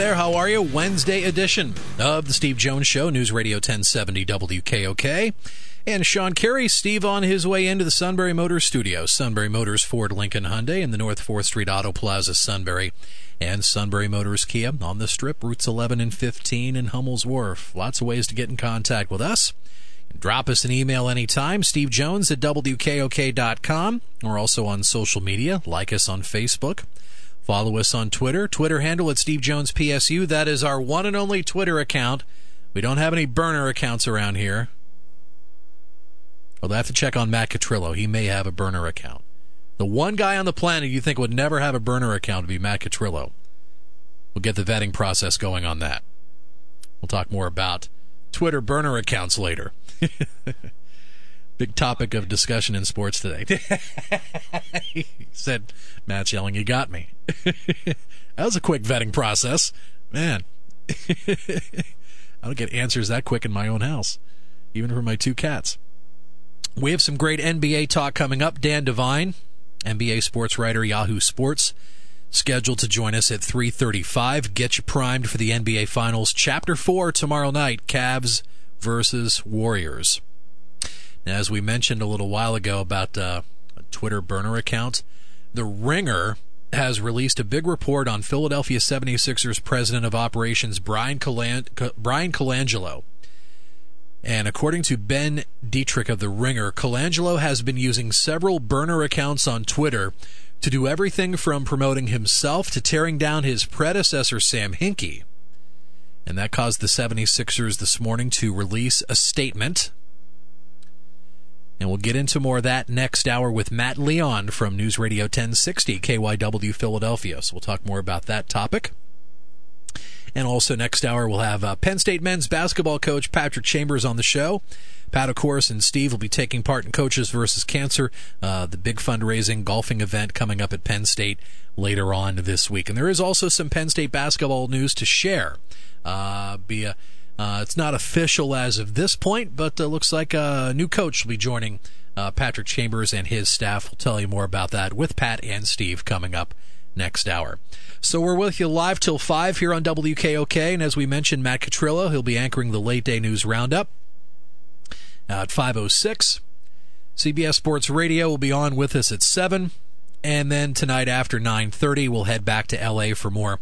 There, how are you? Wednesday edition of the Steve Jones Show, News Radio 1070 WKOK. And Sean Carey, Steve on his way into the Sunbury Motors studio. Sunbury Motors, Ford, Lincoln, Hyundai in the North 4th Street Auto Plaza, Sunbury. And Sunbury Motors Kia on the strip, routes 11 and 15 in Hummel's Wharf. Lots of ways to get in contact with us. Drop us an email anytime, Steve Jones at WKOK.com, or also on social media. Like us on Facebook. Follow us on Twitter. Twitter handle at Steve Jones PSU. That is our one and only Twitter account. We don't have any burner accounts around here. Although I have to check on Matt Catrillo. He may have a burner account. The one guy on the planet you think would never have a burner account would be Matt Catrillo. We'll get the vetting process going on that. We'll talk more about Twitter burner accounts later. Big topic of discussion in sports today. said, Matt's yelling, You got me. that was a quick vetting process. Man, I don't get answers that quick in my own house, even for my two cats. We have some great NBA talk coming up. Dan Devine, NBA sports writer, Yahoo Sports, scheduled to join us at 3:35. Get you primed for the NBA Finals, Chapter Four tomorrow night. Cavs versus Warriors. Now, as we mentioned a little while ago about uh, Twitter burner account, The Ringer has released a big report on Philadelphia 76ers president of operations Brian, Colan- Bryan Colangelo. And according to Ben Detrick of The Ringer, Colangelo has been using several burner accounts on Twitter to do everything from promoting himself to tearing down his predecessor, Sam Hinkie. And that caused the 76ers this morning to release a statement and we'll get into more of that next hour with Matt Leon from News Radio 1060 KYW Philadelphia. So we'll talk more about that topic. And also next hour we'll have uh, Penn State men's basketball coach Patrick Chambers on the show. Pat, of course, and Steve will be taking part in Coaches versus Cancer, uh, the big fundraising golfing event coming up at Penn State later on this week. And there is also some Penn State basketball news to share. Uh, be a uh, it's not official as of this point, but uh, looks like a new coach will be joining uh, Patrick Chambers and his staff. We'll tell you more about that with Pat and Steve coming up next hour. So we're with you live till 5 here on WKOK. And as we mentioned, Matt Catrillo, he'll be anchoring the late day news roundup at 5.06. CBS Sports Radio will be on with us at 7. And then tonight after 9.30, we'll head back to L.A. for more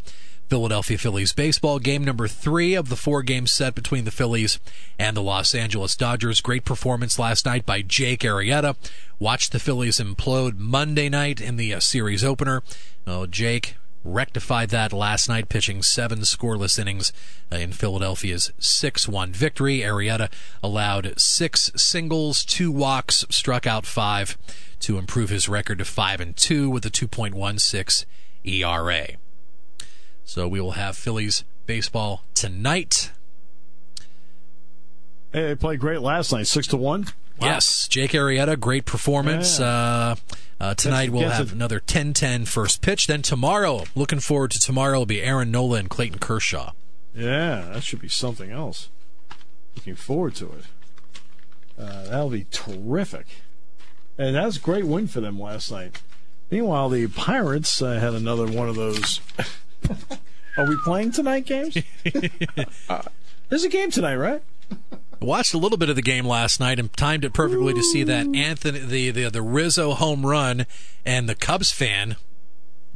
Philadelphia Phillies baseball. Game number three of the four game set between the Phillies and the Los Angeles Dodgers. Great performance last night by Jake Arrieta. Watched the Phillies implode Monday night in the uh, series opener. Oh, Jake rectified that last night, pitching seven scoreless innings in Philadelphia's 6 1 victory. Arrieta allowed six singles, two walks, struck out five to improve his record to 5 and 2 with a 2.16 ERA. So we will have Phillies baseball tonight. Hey, they played great last night, six to one. Wow. Yes, Jake Arrieta, great performance. Yeah. Uh, uh, tonight we'll have another 10-10 first pitch. Then tomorrow, looking forward to tomorrow, will be Aaron Nola and Clayton Kershaw. Yeah, that should be something else. Looking forward to it. Uh, that'll be terrific. And that's a great win for them last night. Meanwhile, the Pirates uh, had another one of those Are we playing tonight games? there's a game tonight, right? I watched a little bit of the game last night and timed it perfectly to see that Anthony the, the the Rizzo home run and the Cubs fan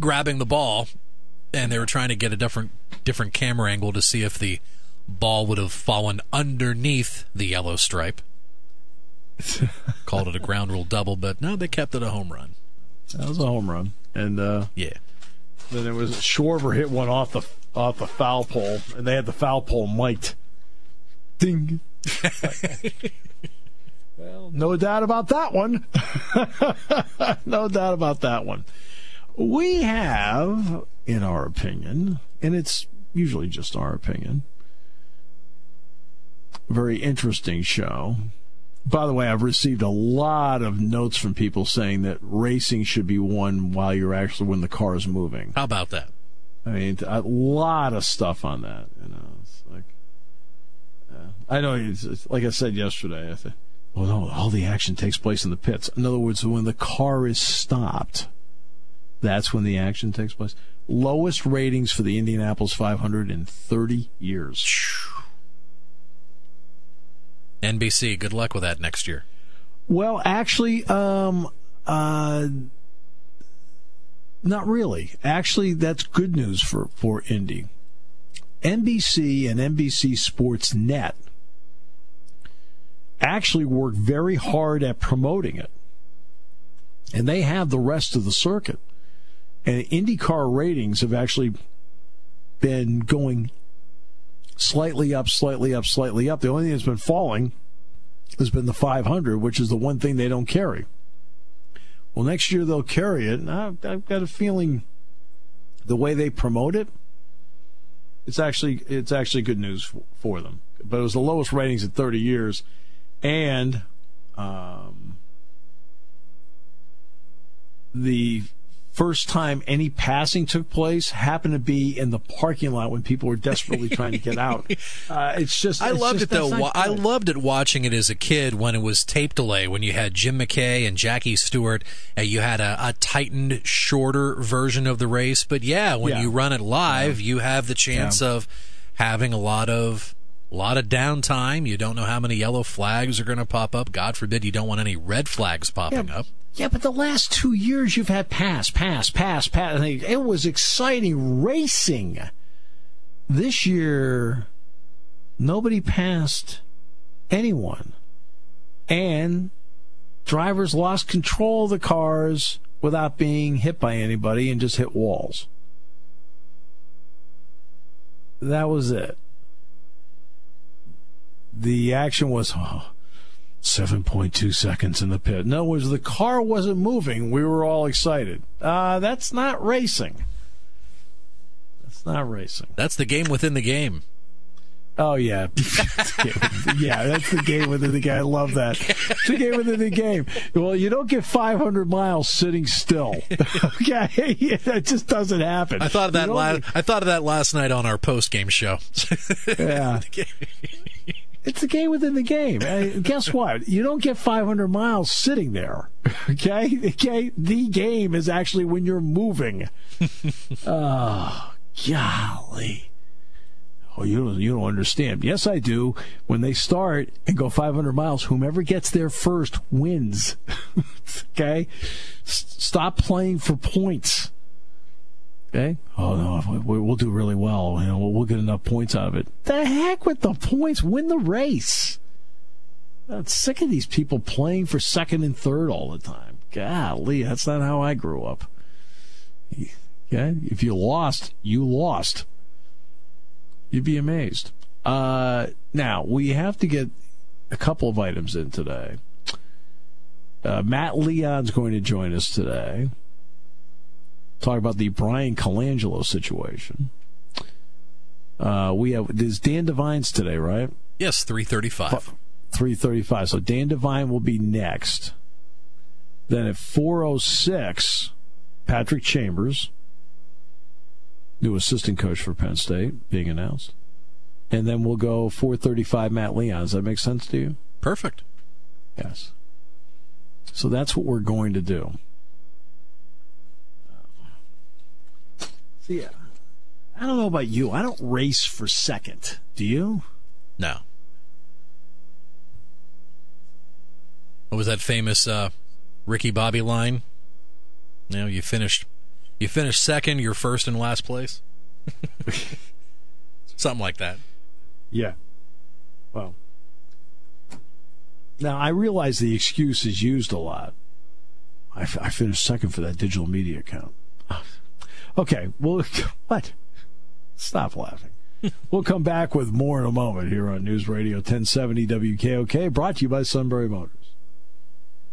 grabbing the ball and they were trying to get a different different camera angle to see if the ball would have fallen underneath the yellow stripe. Called it a ground rule double, but no, they kept it a home run. That was a home run, and uh, Yeah. Then it was Schwarber hit one off the off the foul pole, and they had the foul pole mic'd. Ding. well, no doubt about that one. no doubt about that one. We have, in our opinion, and it's usually just our opinion, a very interesting show. By the way, I've received a lot of notes from people saying that racing should be won while you're actually when the car is moving. How about that? I mean, a lot of stuff on that. You know, it's like, uh, I know. It's, it's, like I said yesterday, I think. Well, no, all the action takes place in the pits. In other words, when the car is stopped, that's when the action takes place. Lowest ratings for the Indianapolis 500 in 30 years. NBC, good luck with that next year. Well, actually, um, uh, not really. Actually, that's good news for, for Indy. NBC and NBC Sports Net actually work very hard at promoting it. And they have the rest of the circuit. And IndyCar ratings have actually been going slightly up, slightly up, slightly up. The only thing that's been falling has been the 500, which is the one thing they don't carry. Well, next year they'll carry it, and I've, got a feeling the way they promote it, it's actually it's actually good news for, for them. But it was the lowest ratings in 30 years, and um, the first time any passing took place happened to be in the parking lot when people were desperately trying to get out. Uh, it's just I it's loved just- it though. Wa- I good. loved it watching it as a kid when it was tape delay. When you had Jim McKay and Jackie Stewart, and you had a, a tightened, shorter version of the race. But yeah, when Yeah. you run it live, you have the chance Yeah. of having a lot of a lot of downtime. You don't know how many yellow flags are going to pop up. God forbid you don't want any red flags popping Yeah. up. Yeah, but the last two years you've had pass, pass, pass, pass. It was exciting racing. This year, nobody passed anyone. And drivers lost control of the cars without being hit by anybody and just hit walls. That was it. The action was oh, 7.2 seconds in the pit. In other words, the car wasn't moving. We were all excited. Uh, that's not racing. That's not racing. That's the game within the game. Oh, yeah. yeah, that's the game within the game. I love that. It's the game within the game. Well, you don't get 500 miles sitting still. okay? Yeah, that just doesn't happen. I thought of that. You La- don't I thought of that last night on our post game show. Yeah. It's a game within the game. Guess what? You don't get 500 miles sitting there. Okay? Okay? The game is actually when you're moving. oh, golly. Oh, you don't, you don't understand. Yes, I do. When they start and go 500 miles, whomever gets there first wins. okay? S- stop playing for points. Okay. Oh no, we- we'll do really well. You know, we'll, we'll get enough points out of it. The heck with the points. Win the race. I'm sick of these people playing for second and third all the time. Golly, that's not how I grew up. Okay, if you lost, you lost. You'd be amazed. Uh, now we have to get a couple of items in today. Uh, Matt Leon's going to join us today talk about the Brian Colangelo situation. Uh, we have there's Dan Devine's today, right? yes, three thirty-five. Three thirty-five. So Dan Devine will be next. Then at four oh six, Patrick Chambers, new assistant coach for Penn State, being announced. And then we'll go four thirty-five. Matt Leon. Does that make sense to you? Perfect. Yes. So that's what we're going to do. See, I don't know about you. I don't race for second. Do you? No. What was that famous uh, Ricky Bobby line? You know, you finished you finished second, you're first and last place. Something like that. Yeah. Well. Now I realize the excuse is used a lot. I, f- I finished second for that digital media account. Okay, well, what? Stop laughing. we'll come back with more in a moment here on News Radio 1070 WKOK, brought to you by Sunbury Motors.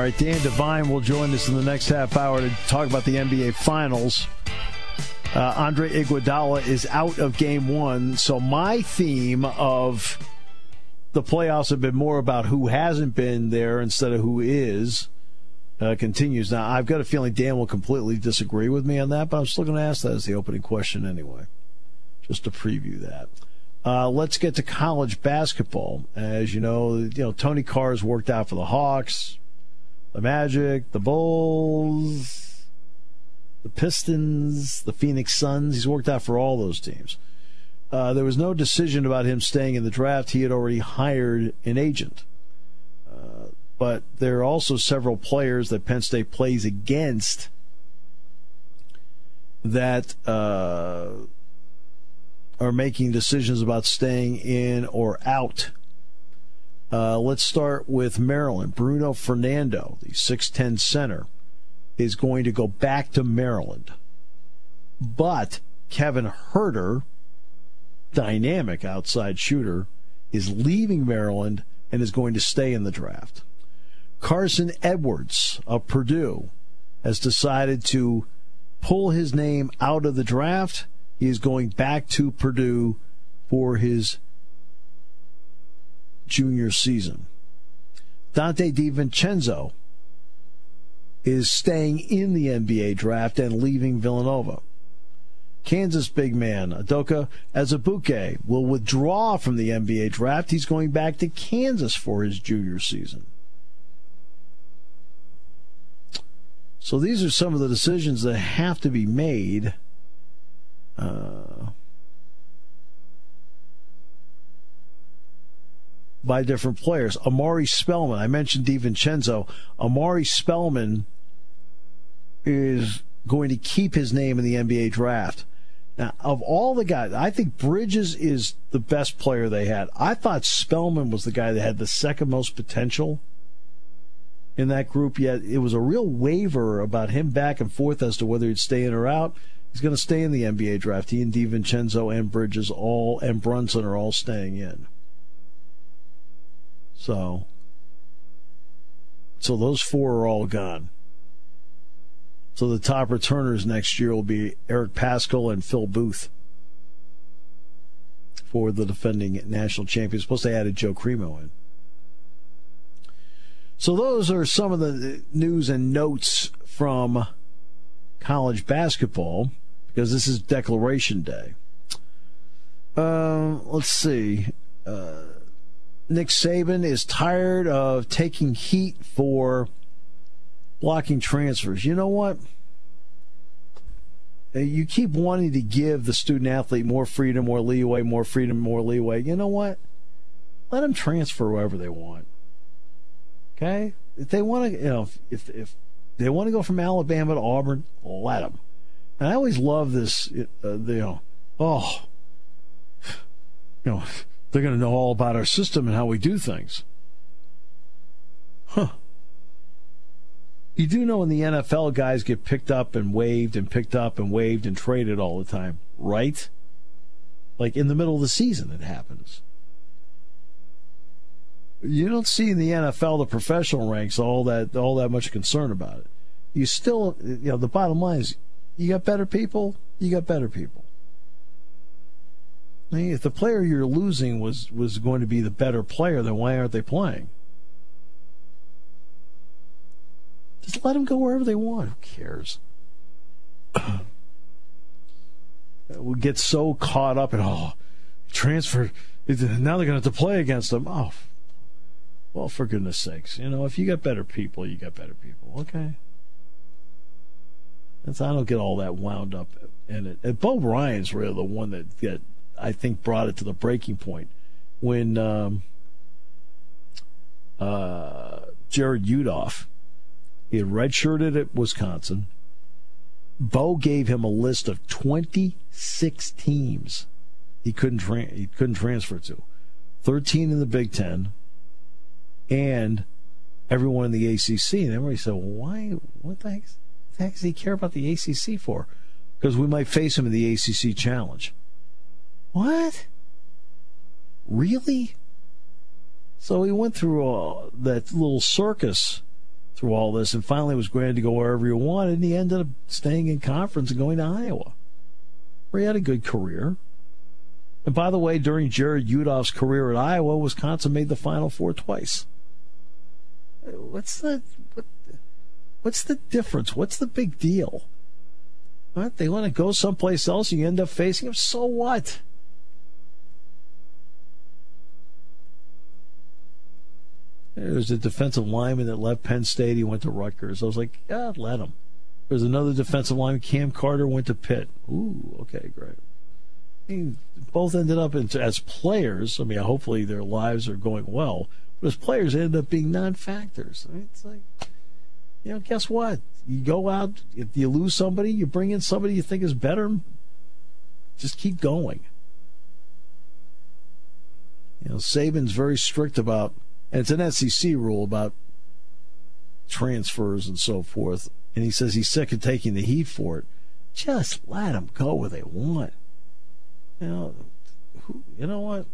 All right, Dan Devine will join us in the next half hour to talk about the NBA Finals. Uh, Andre Iguodala is out of Game One, so my theme of the playoffs have been more about who hasn't been there instead of who is. Uh, continues now. I've got a feeling Dan will completely disagree with me on that, but I'm still going to ask that as the opening question anyway, just to preview that. Uh, let's get to college basketball. As you know, you know Tony Carr's worked out for the Hawks the Magic, the Bulls, the Pistons, the Phoenix Suns. He's worked out for all those teams. Uh, there was no decision about him staying in the draft. He had already hired an agent. Uh, but there are also several players that Penn State plays against that uh, are making decisions about staying in or out uh, let's start with Maryland. Bruno Fernando, the 6'10 center, is going to go back to Maryland. But Kevin Huerter, dynamic outside shooter, is leaving Maryland and is going to stay in the draft. Carson Edwards of Purdue has decided to pull his name out of the draft. He is going back to Purdue for his junior season. Donte DiVincenzo is staying in the NBA draft and leaving Villanova. Kansas big man Udoka Azubuike will withdraw from the NBA draft. He's going back to Kansas for his junior season. So these are some of the decisions that have to be made. Uh, by different players. Omari Spellman, I mentioned DiVincenzo. Omari Spellman is going to keep his name in the NBA draft. Now, of all the guys, I think Bridges is the best player they had. I thought Spellman was the guy that had the second most potential in that group, yet it was a real waver about him back and forth as to whether he'd stay in or out. He's going to stay in the NBA draft. He and DiVincenzo and Bridges all and Brunson are all staying in. So, so those four are all gone. So the top returners next year will be Eric Paschall and Phil Booth for the defending national champions. Plus, they added Joe Cremo in. So those are some of the news and notes from college basketball because this is Declaration Day. Uh, let's see. Uh, Nick Saban is tired of taking heat for blocking transfers. You know what? You keep wanting to give the student athlete more freedom, more leeway, more freedom, more leeway. You know what? Let them transfer wherever they want. Okay? If they want to, you know, if if they want to go from Alabama to Auburn, let them. And I always love this, uh, you know, oh, you know, they're going to know all about our system and how we do things. Huh. You do know in the NFL, guys get picked up and waived and picked up and waived and traded all the time, right? Like in the middle of the season, it happens. You don't see in the NFL, the professional ranks, all that all that much concern about it. You still, you know, the bottom line is, you got better people, you got better people. If the player you're losing was was going to be the better player, then why aren't they playing? Just let them go wherever they want. Who cares? we get so caught up in oh, transfer. Now they're going to have to play against them. Oh, well, for goodness sakes, you know, if you got better people, you got better people. Okay. That's, I don't get all that wound up in it. And Bo Ryan's really the one that, that I think brought it to the breaking point when um, uh, Jarrod Uthoff he had redshirted at Wisconsin. Bo gave him a list of 26 teams he couldn't tra- he couldn't transfer to, 13 in the Big Ten, and everyone in the ACC. And everybody said, well, "Why? What the heck, the heck does he care about the ACC for? Because we might face him in the ACC Challenge." What? Really? So he went through all that little circus through all this and finally was granted to go wherever he wanted, and he ended up staying in conference and going to Iowa, where he had a good career. And by the way, during Jarrod Uthoff's career at Iowa, Wisconsin made the Final Four twice. What's the what, what's the difference? What's the big deal? What, they want to go someplace else, and you end up facing them. So what? There's a defensive lineman that left Penn State. He went to Rutgers. I was like, yeah, let him. There's another defensive lineman, Cam Carter, went to Pitt. Ooh, okay, great. I mean, both ended up as players. I mean, hopefully their lives are going well. But as players, they ended up being non-factors. I mean, it's like, you know, guess what? You go out, if you lose somebody, you bring in somebody you think is better. Just keep going. You know, Saban's very strict about and it's an SEC rule about transfers and so forth. And he says he's sick of taking the heat for it. Just let them go where they want. You know, who, you know what?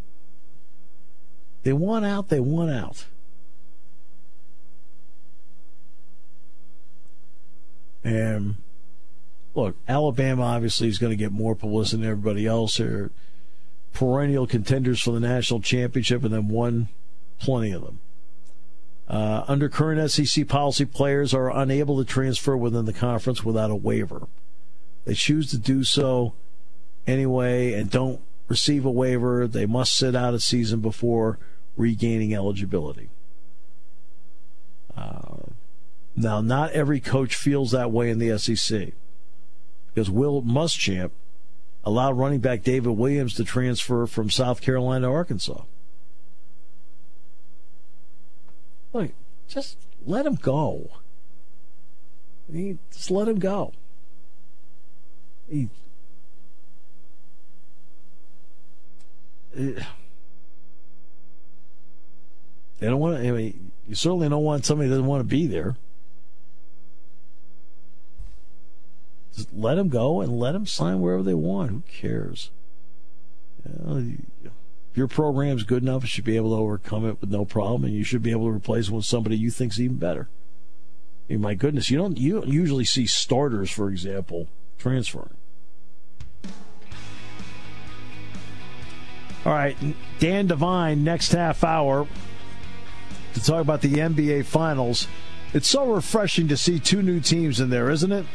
They want out, they want out. And look, Alabama obviously is going to get more publicity than everybody else. They're perennial contenders for the national championship and then won plenty of them. Uh, under current SEC policy, players are unable to transfer within the conference without a waiver. They choose to do so anyway and don't receive a waiver. They must sit out a season before regaining eligibility. Uh, now, not every coach feels that way in the SEC because Will Muschamp allowed running back David Williams to transfer from South Carolina to Arkansas. Look, just let him go. He, just let him go. He, eh. they don't want to. I mean, you certainly don't want somebody that doesn't want to be there. Just let them go and let them sign wherever they want. Who cares? You know, your program's good enough, you should be able to overcome it with no problem, and you should be able to replace it with somebody you think's even better. I mean, my goodness, you don't you don't usually see starters, for example, transferring. All right, Dan Devine, next half hour to talk about the NBA Finals. It's so refreshing to see two new teams in there, isn't it?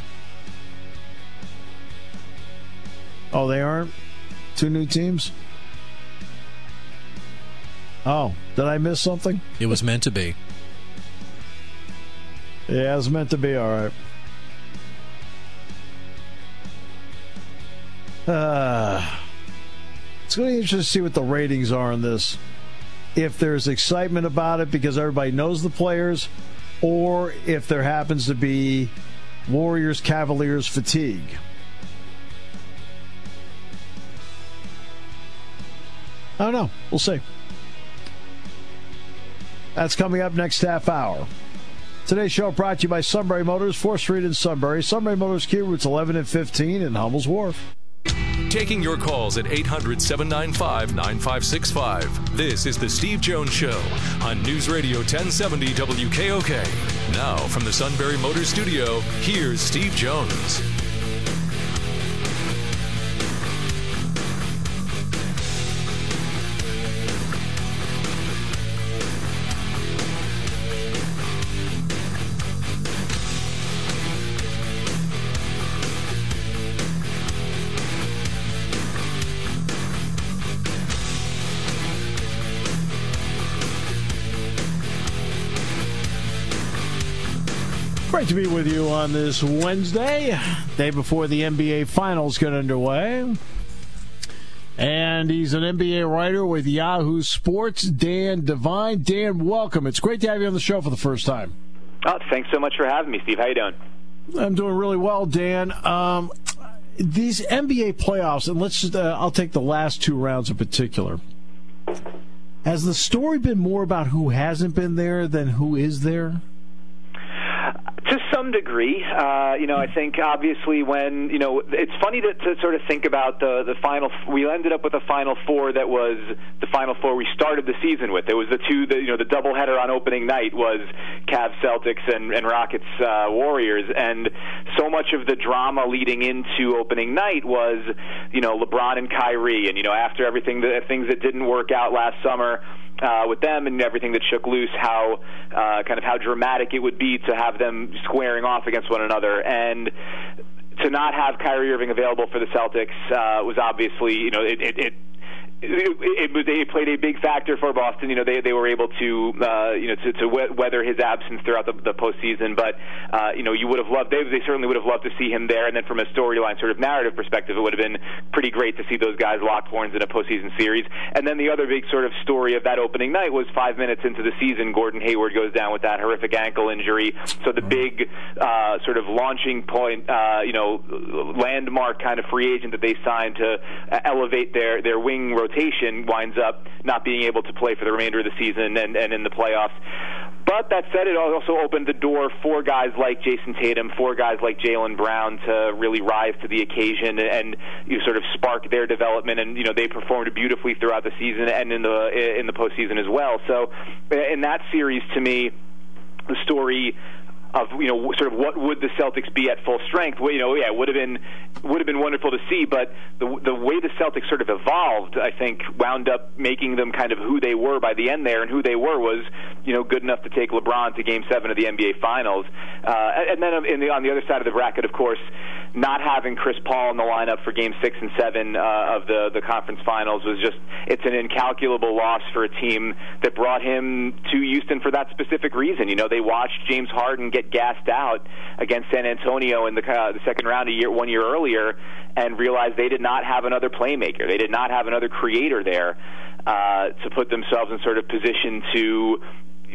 Oh, they aren't? Two new teams? Oh, did I miss something? It was meant to be. Yeah, it was meant to be. All right. Uh, it's going to be interesting to see what the ratings are on this. If there's excitement about it because everybody knows the players, or if there happens to be Warriors Cavaliers fatigue. I don't know. We'll see. That's coming up next half hour. Today's show brought to you by Sunbury Motors, 4th Street in Sunbury. Sunbury Motors Kia routes 11 and 15 in Hummel's Wharf. Taking your calls at 800 795 9565. This is The Steve Jones Show on News Radio 1070 WKOK. Now, from the Sunbury Motors Studio, here's Steve Jones. Great to be with you on this Wednesday, day before the NBA Finals get underway. And he's an NBA writer with Yahoo Sports, Dan Devine. Dan, welcome. It's great to have you on the show for the first time. Oh, thanks so much for having me, Steve. How you doing? I'm doing really well, Dan. Um, these NBA playoffs, and let's just, uh, I'll take the last two rounds in particular. Has the story been more about who hasn't been there than who is there? To some degree, uh, you know, I think obviously when you know, it's funny to, to sort of think about the the final. We ended up with a final four that was the final four we started the season with. It was the two, the, you know, the doubleheader on opening night was Cavs Celtics and, and Rockets uh, Warriors, and so much of the drama leading into opening night was, you know, LeBron and Kyrie, and you know, after everything, the things that didn't work out last summer uh, with them and everything that shook loose, how uh, kind of how dramatic it would be to have them squaring off against one another, and to not have Kyrie Irving available for the Celtics uh, was obviously, you know, it, it, it it, it they played a big factor for Boston. You know, they they were able to uh, you know to, to weather his absence throughout the, the postseason. But uh, you know, you would have loved they they certainly would have loved to see him there. And then from a storyline sort of narrative perspective, it would have been pretty great to see those guys lock horns in a postseason series. And then the other big sort of story of that opening night was five minutes into the season, Gordon Hayward goes down with that horrific ankle injury. So the big uh, sort of launching point, uh, you know, landmark kind of free agent that they signed to uh, elevate their their wing rotation rotation winds up not being able to play for the remainder of the season and, and in the playoffs. But that said, it also opened the door for guys like Jayson Tatum, for guys like Jaylen Brown to really rise to the occasion and you know, sort of spark their development. And you know they performed beautifully throughout the season and in the in the postseason as well. So in that series, to me, the story of you know sort of what would the Celtics be at full strength. Well, you know, yeah, it would have been would have been wonderful to see, but the the way the Celtics sort of evolved, I think, wound up making them kind of who they were by the end there, and who they were was you know good enough to take LeBron to Game Seven of the NBA Finals, uh, and then in the, on the other side of the bracket, of course, not having Chris Paul in the lineup for Game Six and Seven uh, of the the conference finals was just it's an incalculable loss for a team that brought him to Houston for that specific reason. You know, they watched James Harden get gassed out against San Antonio in the, uh, the second round a year one year earlier, and realized they did not have another playmaker. They did not have another creator there. Uh, to put themselves in sort of position to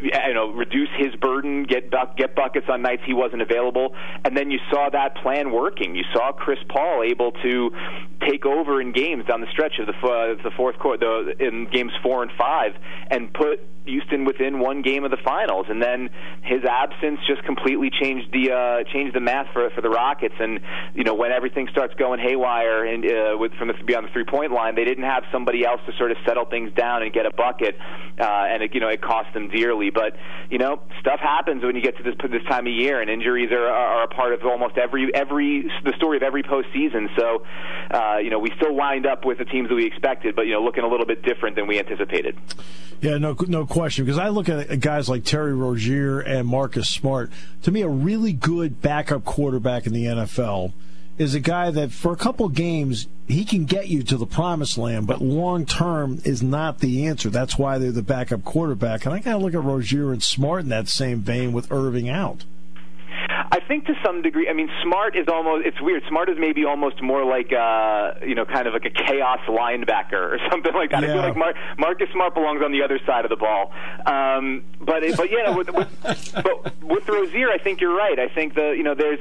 you know, reduce his burden, get get buckets on nights he wasn't available, and then you saw that plan working. You saw Chris Paul able to take over in games down the stretch of the uh, the fourth quarter, the, in games four and five, and put Houston within one game of the finals, and then his absence just completely changed the uh, changed the math for for the Rockets. And you know when everything starts going haywire and uh, with from the beyond the three point line, they didn't have somebody else to sort of settle things down and get a bucket, uh, and it, you know it cost them dearly. But you know stuff happens when you get to this this time of year, and injuries are are a part of almost every every the story of every postseason. So uh, you know we still wind up with the teams that we expected, but you know looking a little bit different than we anticipated. Yeah, no, no question. Because I look at guys like Terry Rozier and Marcus Smart. To me, a really good backup quarterback in the NFL is a guy that for a couple games he can get you to the promised land, but long term is not the answer. That's why they're the backup quarterback. And I got to look at Rozier and Smart in that same vein with Irving out. I think to some degree. I mean, Smart is almost. It's weird. Smart is maybe almost more like uh, you know, kind of like a chaos linebacker or something like that. Yeah. I feel like Mar- Marcus Smart belongs on the other side of the ball. Um, but but yeah, with, with, but with Rozier, I think you're right. I think the you know there's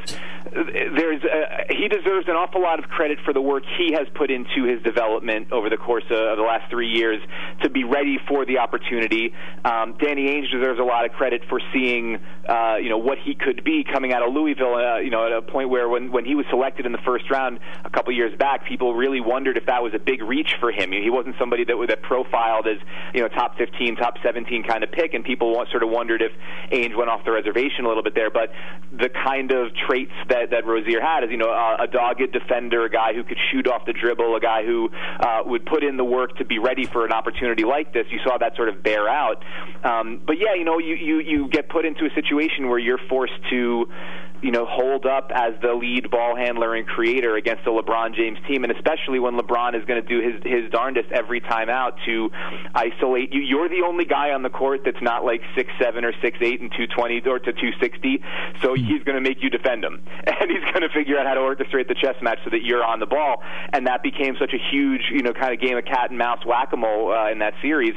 there's uh, he deserves an awful lot of credit for the work he has put into his development over the course of the last three years to be ready for the opportunity. Um, Danny Ainge deserves a lot of credit for seeing uh, you know what he could be coming out of Louisville. Uh, you know at a point where when when he was selected in the first round a couple years back, people really wondered if that was a big reach for him. He wasn't somebody that that profiled as you know top 15, top 17 kind of pick, and people sort of wondered if Ainge went off the reservation a little bit there. But the kind of traits that that Rozier had is you know a, a dogged defender, a guy who could shoot off the dribble, a guy who uh, would put in the work to be ready for an opportunity like this. You saw that sort of bear out. Um, but yeah, you know, you, you you get put into a situation where you're forced to you know, hold up as the lead ball handler and creator against the LeBron James team, and especially when LeBron is going to do his his darndest every time out to isolate you. You're the only guy on the court that's not like six seven or six eight and two twenty or to two sixty, so hmm. he's going to make you defend him, and he's going to figure out how to orchestrate the chess match so that you're on the ball, and that became such a huge, you know, kind of game of cat and mouse whack a mole uh, in that series.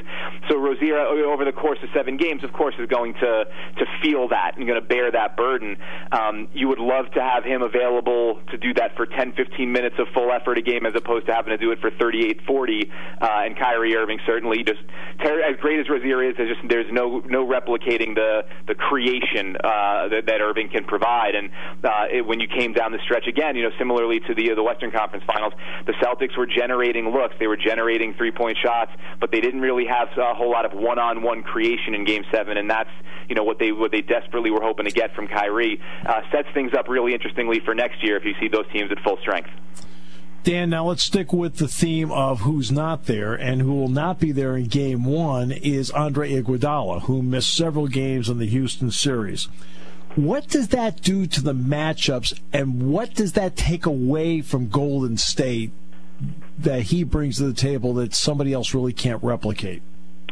So Rozier, over the course of seven games, of course, is going to to feel that and going to bear that burden. Um, you would love to have him available to do that for 10, 15 minutes of full effort a game as opposed to having to do it for 38, 40. Uh, and Kyrie Irving certainly just as great as Rozier is, there's just there's no no replicating the the creation uh, that, that Irving can provide. And uh, it, when you came down the stretch again, you know, similarly to the the Western Conference Finals, the Celtics were generating looks, they were generating three point shots, but they didn't really have a whole lot of one on one creation in Game Seven, and that's you know what they what they desperately were hoping to get from Kyrie. Uh, Uh, sets things up really interestingly for next year if you see those teams at full strength. Dan, now let's stick with the theme of who's not there and who will not be there in game one is Andre Iguodala, who missed several games in the Houston series. What does that do to the matchups, and what does that take away from Golden State that he brings to the table that somebody else really can't replicate?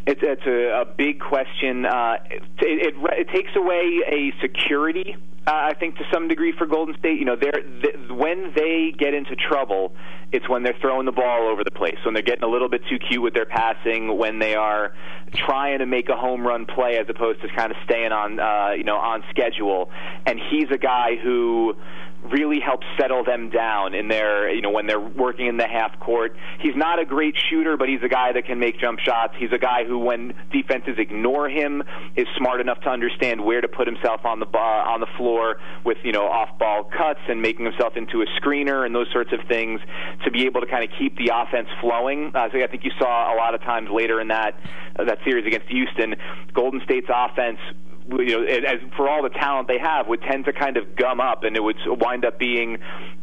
It's, it's a, a big question. Uh, it, it, it takes away a security uh, I think to some degree for Golden State. You know, they're, they, when they get into trouble, it's when they're throwing the ball over the place, when they're getting a little bit too cute with their passing, when they are trying to make a home run play as opposed to kind of staying on, uh, you know, on schedule. And he's a guy who really helps settle them down in their, you know, when they're working in the half court. He's not a great shooter, but he's a guy that can make jump shots. He's a guy who, when defenses ignore him, is smart enough to understand where to put himself on the bar, on the floor with, you know, off-ball cuts and making himself into a screener and those sorts of things to be able to kind of keep the offense flowing. Uh, so I think you saw a lot of times later in that uh, that series against Houston, Golden State's offense you know, as for all the talent they have, would tend to kind of gum up, and it would wind up being,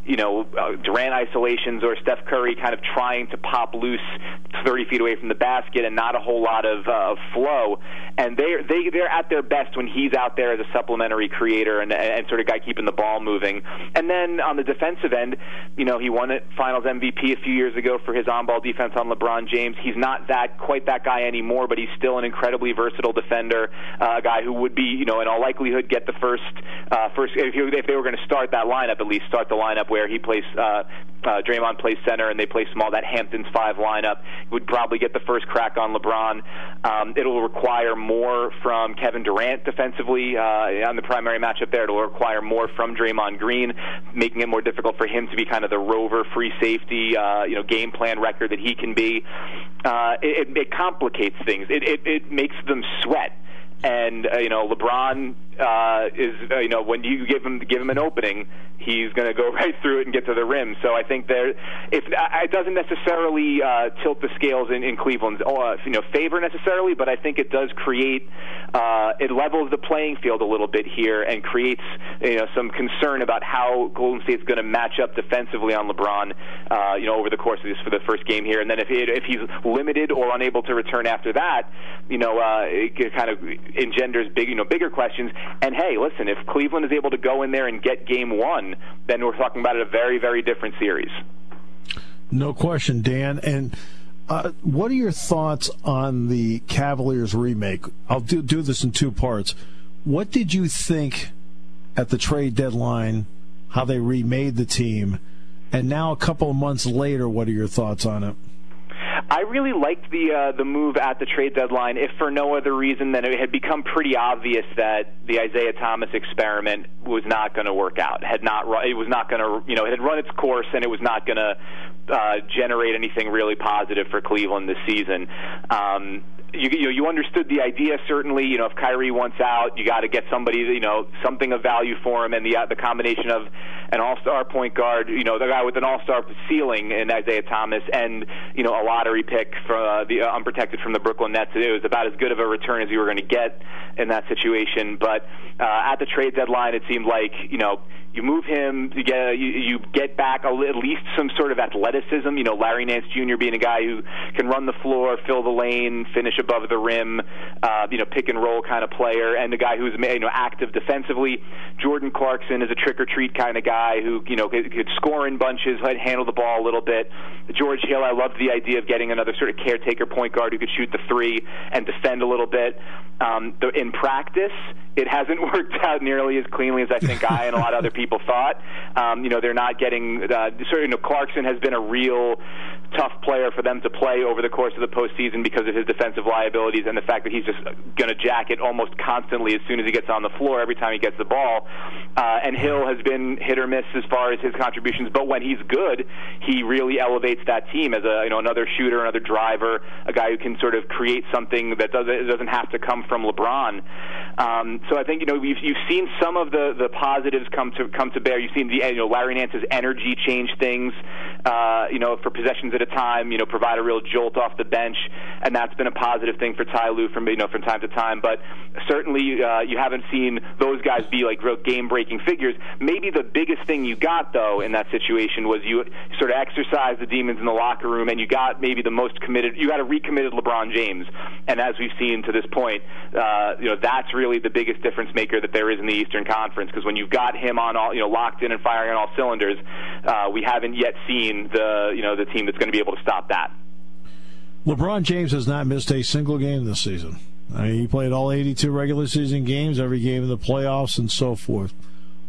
you know, uh, Durant isolations or Steph Curry kind of trying to pop loose 30 feet away from the basket, and not a whole lot of, uh, flow. And they they they're at their best when he's out there as a supplementary creator and and sort of guy keeping the ball moving. And then on the defensive end, you know, he won it Finals MVP a few years ago for his on-ball defense on LeBron James. He's not that quite that guy anymore, but he's still an incredibly versatile defender, uh, a guy who would be, you know, in all likelihood, get the first uh, first if, you, if they were going to start that lineup, at least start the lineup where he plays. Uh, uh, Draymond plays center and they play small. That Hamptons five lineup would probably get the first crack on LeBron. Um, it'll require more from Kevin Durant defensively uh, on the primary matchup there. It'll require more from Draymond Green, making it more difficult for him to be kind of the rover, free safety, uh, you know, game plan record that he can be. Uh, it, it complicates things. It, it, it makes them sweat and uh, you know LeBron uh, is uh, you know when you give him give him an opening, he's going to go right through it and get to the rim. So I think there, if it doesn't necessarily uh, tilt the scales in, in Cleveland's uh, you know favor necessarily, but I think it does create uh, it levels the playing field a little bit here and creates you know some concern about how Golden State's going to match up defensively on LeBron. Uh, you know over the course of this for the first game here, and then if he, if he's limited or unable to return after that, you know uh, it kind of engenders big you know bigger questions. And hey, listen, if Cleveland is able to go in there and get game one, then we're talking about a very, very different series. No question, Dan. And uh, what are your thoughts on the Cavaliers remake? I'll do, do this in two parts. What did you think at the trade deadline, how they remade the team, and now a couple of months later, what are your thoughts on it? I really liked the uh, the move at the trade deadline, if for no other reason than it had become pretty obvious that the Isaiah Thomas experiment was not going to work out. Had not run, it was not going to you know it had run its course and it was not going to uh, generate anything really positive for Cleveland this season. Um, you, you you understood the idea certainly. You know if Kyrie wants out, you got to get somebody you know something of value for him, and the uh, the combination of an all-star point guard, you know the guy with an all-star ceiling in Isaiah Thomas, and you know a lottery pick from uh, the uh, unprotected from the Brooklyn Nets. It was about as good of a return as you were going to get in that situation. But uh, at the trade deadline, it seemed like you know you move him, you get you, you get back a, at least some sort of athleticism. You know, Larry Nance Jr. being a guy who can run the floor, fill the lane, finish above the rim, uh, you know, pick and roll kind of player, and a guy who's you know active defensively. Jordan Clarkson is a trick or treat kind of guy who you know could, could score in bunches, handle the ball a little bit. George Hill, I loved the idea of getting another sort of caretaker point guard who could shoot the three and defend a little bit. Um, the, in practice, it hasn't worked out nearly as cleanly as I think I and a lot of other people thought. Um, you know, they're not getting. Uh, sort of, you know, Clarkson has been a real tough player for them to play over the course of the postseason because of his defensive liabilities and the fact that he's just going to jack it almost constantly as soon as he gets on the floor every time he gets the ball. Uh, and Hill has been hit or miss as far as his contributions, but when he's good, he really elevates that team as a you know another shooter, another driver, a guy who can sort of create something that doesn't doesn't have to come from LeBron. Um, so I think you know you've you've seen some of the the positives come to come to bear. You've seen the you know Larry Nance's energy change things, uh, you know, for possessions at a time. You know, provide a real jolt off the bench, and that's been a positive thing for Ty Lue from you know from time to time. But certainly uh, you haven't seen those guys be like real game breaking figures. Maybe the biggest thing you got though in that situation was you sort of exercised the demons in the locker room, and you got maybe the most committed. You got a recommitted LeBron James, and as we've seen to this point, uh, you know that's really the biggest difference maker that there is in the Eastern Conference. Because when you've got him on all you know locked in and firing on all cylinders, uh, we haven't yet seen the you know the team that's going to be able to stop that. LeBron James has not missed a single game this season. I mean, he played all 82 regular season games, every game in the playoffs, and so forth.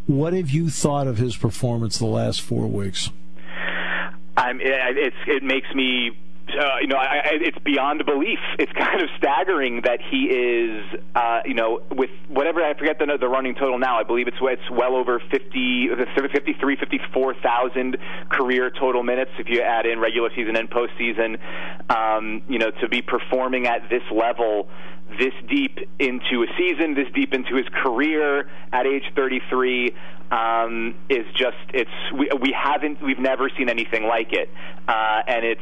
What have you thought of his performance the last four weeks? I'm, it's, it makes me uh, you know, I, I, it's beyond belief. It's kind of staggering that he is, uh, you know, with whatever I forget the the running total now. I believe it's it's well over 50, 53, 54,000 career total minutes if you add in regular season and postseason. Um, you know, to be performing at this level this deep into a season, this deep into his career at age 33 um, is just it's we, we haven't we've never seen anything like it, uh, and it's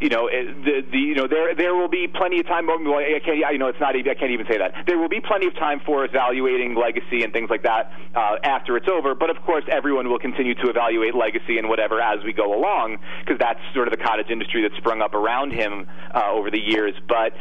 you know, the, the you know there there will be plenty of time. Well, I can't, you know, it's not. I can't even say that. There will be plenty of time for evaluating legacy and things like that uh, after it's over. But of course, everyone will continue to evaluate legacy and whatever as we go along, because that's sort of the cottage industry that's sprung up around him uh, over the years. But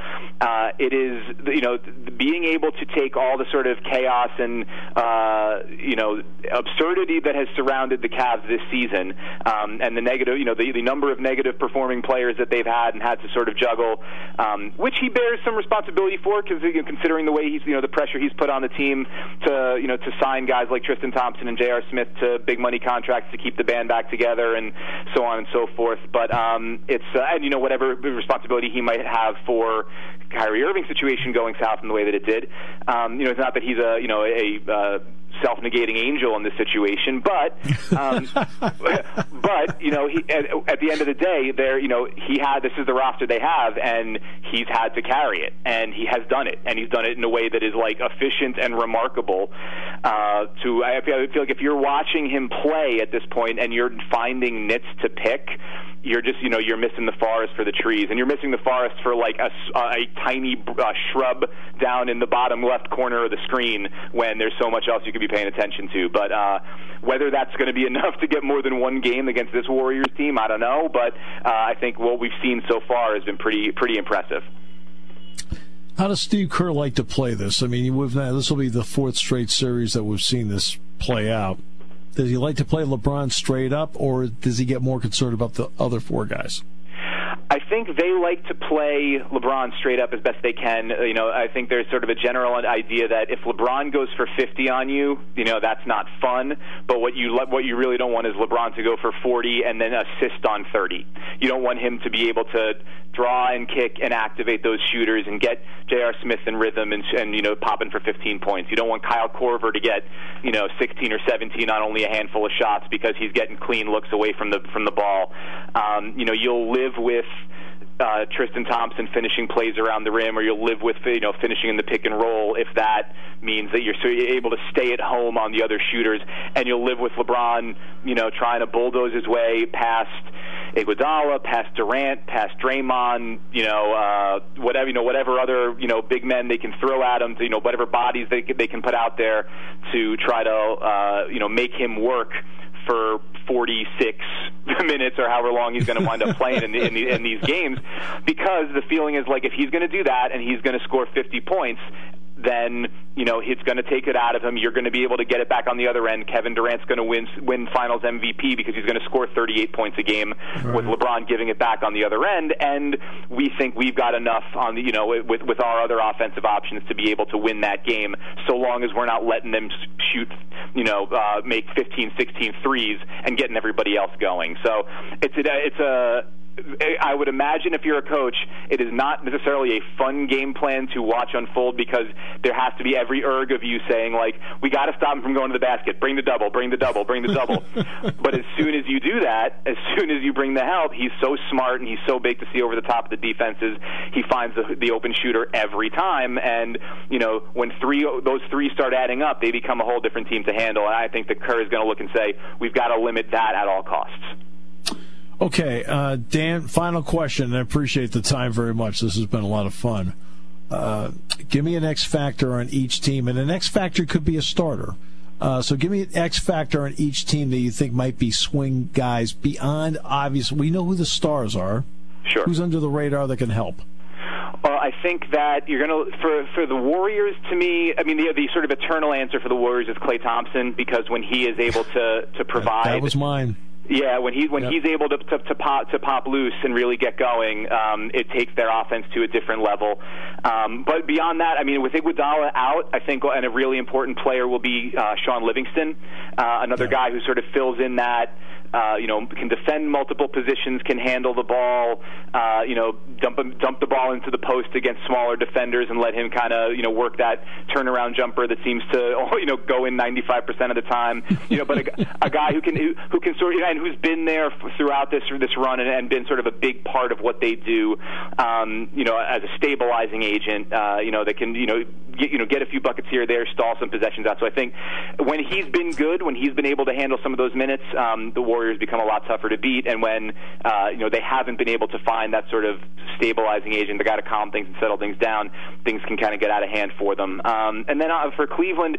uh, it is, you know, being able to take all the sort of chaos and uh, you know absurdity that has surrounded the Cavs this season, um, and the negative, you know, the, the number of negative performing players that that they've had and had to sort of juggle, um, which he bears some responsibility for, because you know, considering the way he's you know the pressure he's put on the team to you know to sign guys like Tristan Thompson and J.R. Smith to big money contracts to keep the band back together and so on and so forth. But um, it's uh, and you know whatever responsibility he might have for Kyrie Irving situation going south in the way that it did. Um, you know, it's not that he's a you know a uh, self-negating angel in this situation, but um, but you know, he, at, at the end of the day, there you know he had this is the roster they have, and he's had to carry it, and he has done it, and he's done it in a way that is like efficient and remarkable. Uh, to I feel, I feel like if you're watching him play at this point and you're finding nits to pick you're just you know you're missing the forest for the trees, and you're missing the forest for like a, a tiny uh, shrub down in the bottom left corner of the screen when there's so much else you could be paying attention to. But uh, whether that's going to be enough to get more than one game against this Warriors team, I don't know. But uh, I think what we've seen so far has been pretty pretty impressive. How does Steve Kerr like to play this? I mean, this will be the fourth straight series that we've seen this play out. Does he like to play LeBron straight up, or does he get more concerned about the other four guys? I think they like to play LeBron straight up as best they can. Uh, you know, I think there's sort of a general idea that if LeBron goes for 50 on you, you know, that's not fun. But what you what you really don't want is LeBron to go for 40 and then assist on 30. You don't want him to be able to draw and kick and activate those shooters and get J.R. Smith in rhythm and, and you know popping for 15 points. You don't want Kyle Korver to get you know 16 or 17 on only a handful of shots because he's getting clean looks away from the from the ball. Um, you know you'll live with uh, Tristan Thompson finishing plays around the rim, or you'll live with you know finishing in the pick and roll if that means that you're so you're able to stay at home on the other shooters, and you'll live with LeBron, you know, trying to bulldoze his way past Iguodala, past Durant, past Draymond, you know, uh, whatever you know, whatever other you know big men they can throw at him, to, you know, whatever bodies they they can put out there to try to uh, you know make him work for 46 minutes or however long he's going to wind up playing in, the, in, the, in these games because the feeling is like if he's going to do that and he's going to score 50 points then you know it's going to take it out of him. You're going to be able to get it back on the other end. Kevin Durant's going to win win Finals MVP because he's going to score 38 points a game right. with LeBron giving it back on the other end. And we think we've got enough on the you know with with our other offensive options to be able to win that game, so long as we're not letting them shoot you know uh, make 15, 16 threes and getting everybody else going. So it's a, it's a I would imagine if you're a coach, it is not necessarily a fun game plan to watch unfold because there has to be every erg of you saying like, "We got to stop him from going to the basket. Bring the double. Bring the double. Bring the double." but as soon as you do that, as soon as you bring the help, he's so smart and he's so big to see over the top of the defenses. He finds the, the open shooter every time, and you know when three those three start adding up, they become a whole different team to handle. And I think that Kerr is going to look and say, "We've got to limit that at all costs." Okay, uh, Dan, final question. I appreciate the time very much. This has been a lot of fun. Uh, give me an X factor on each team, and an X factor could be a starter. Uh, so give me an X factor on each team that you think might be swing guys beyond obvious. We know who the stars are. Sure. Who's under the radar that can help? Well, I think that you're going to for for the Warriors. To me, I mean, the the sort of eternal answer for the Warriors is Klay Thompson because when he is able to to provide, that was mine. Yeah, when he when yep. he's able to, to to pop to pop loose and really get going, um, it takes their offense to a different level. Um, but beyond that, I mean, with Iguodala out, I think and a really important player will be uh, Shaun Livingston, uh, another guy who sort of fills in that uh, you know, can defend multiple positions, can handle the ball, uh, you know, dump dump the ball into the post against smaller defenders and let him kind of, you know, work that turnaround jumper that seems to, you know, go in 95% of the time. You know, but a, a guy who can who, who can sort of and who's been there throughout this this run and, and been sort of a big part of what they do. Um, you know, as a stabilizing agent, uh, you know, that can, you know, get you know get a few buckets here or there, stall some possessions out. So I think when he's been good, when he's been able to handle some of those minutes, um, the Warriors become a lot tougher to beat. And when uh, you know they haven't been able to find that sort of stabilizing agent, the guy to calm things and settle things down, things can kind of get out of hand for them. Um, and then uh, for Cleveland,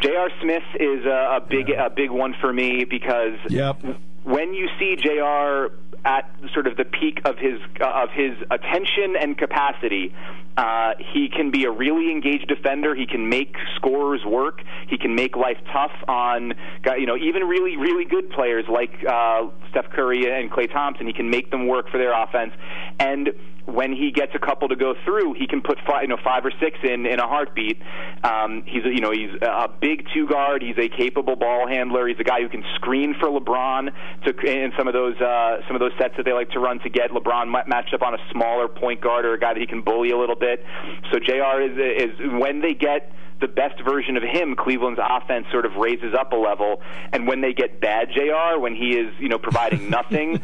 J.R. Smith is a, a big yeah. a big one for me because yep. when you see J.R at sort of the peak of his uh, of his attention and capacity. Uh, he can be a really engaged defender. He can make scorers work. He can make life tough on you know even really really good players like uh, Steph Curry and Klay Thompson. He can make them work for their offense and when he gets a couple to go through, he can put five, you know five or six in in a heartbeat. Um, he's a, you know he's a big two guard. He's a capable ball handler. He's a guy who can screen for LeBron to in some of those uh, some of those sets that they like to run to get LeBron matched up on a smaller point guard or a guy that he can bully a little bit. So Jr. is is when they get the best version of him, Cleveland's offense sort of raises up a level. And when they get bad JR, when he is you know providing nothing,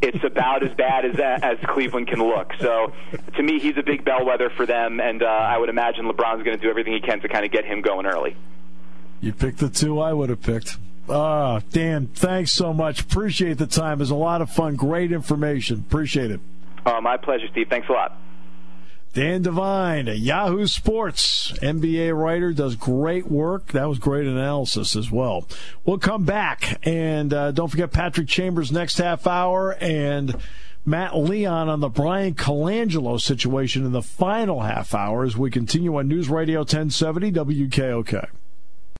it's about as bad as as Cleveland can look. So to me, he's a big bellwether for them, and uh, I would imagine LeBron's going to do everything he can to kind of get him going early. You picked the two I would have picked. Ah, Dan, thanks so much. Appreciate the time. It was a lot of fun. Great information. Appreciate it. Uh, my pleasure, Steve. Thanks a lot. Dan Devine, Yahoo Sports, NBA writer, does great work. That was great analysis as well. We'll come back, and uh, don't forget Patrick Chambers next half hour, and Matt Leon on the Bryan Colangelo situation in the final half hour as we continue on News Radio 1070 WKOK.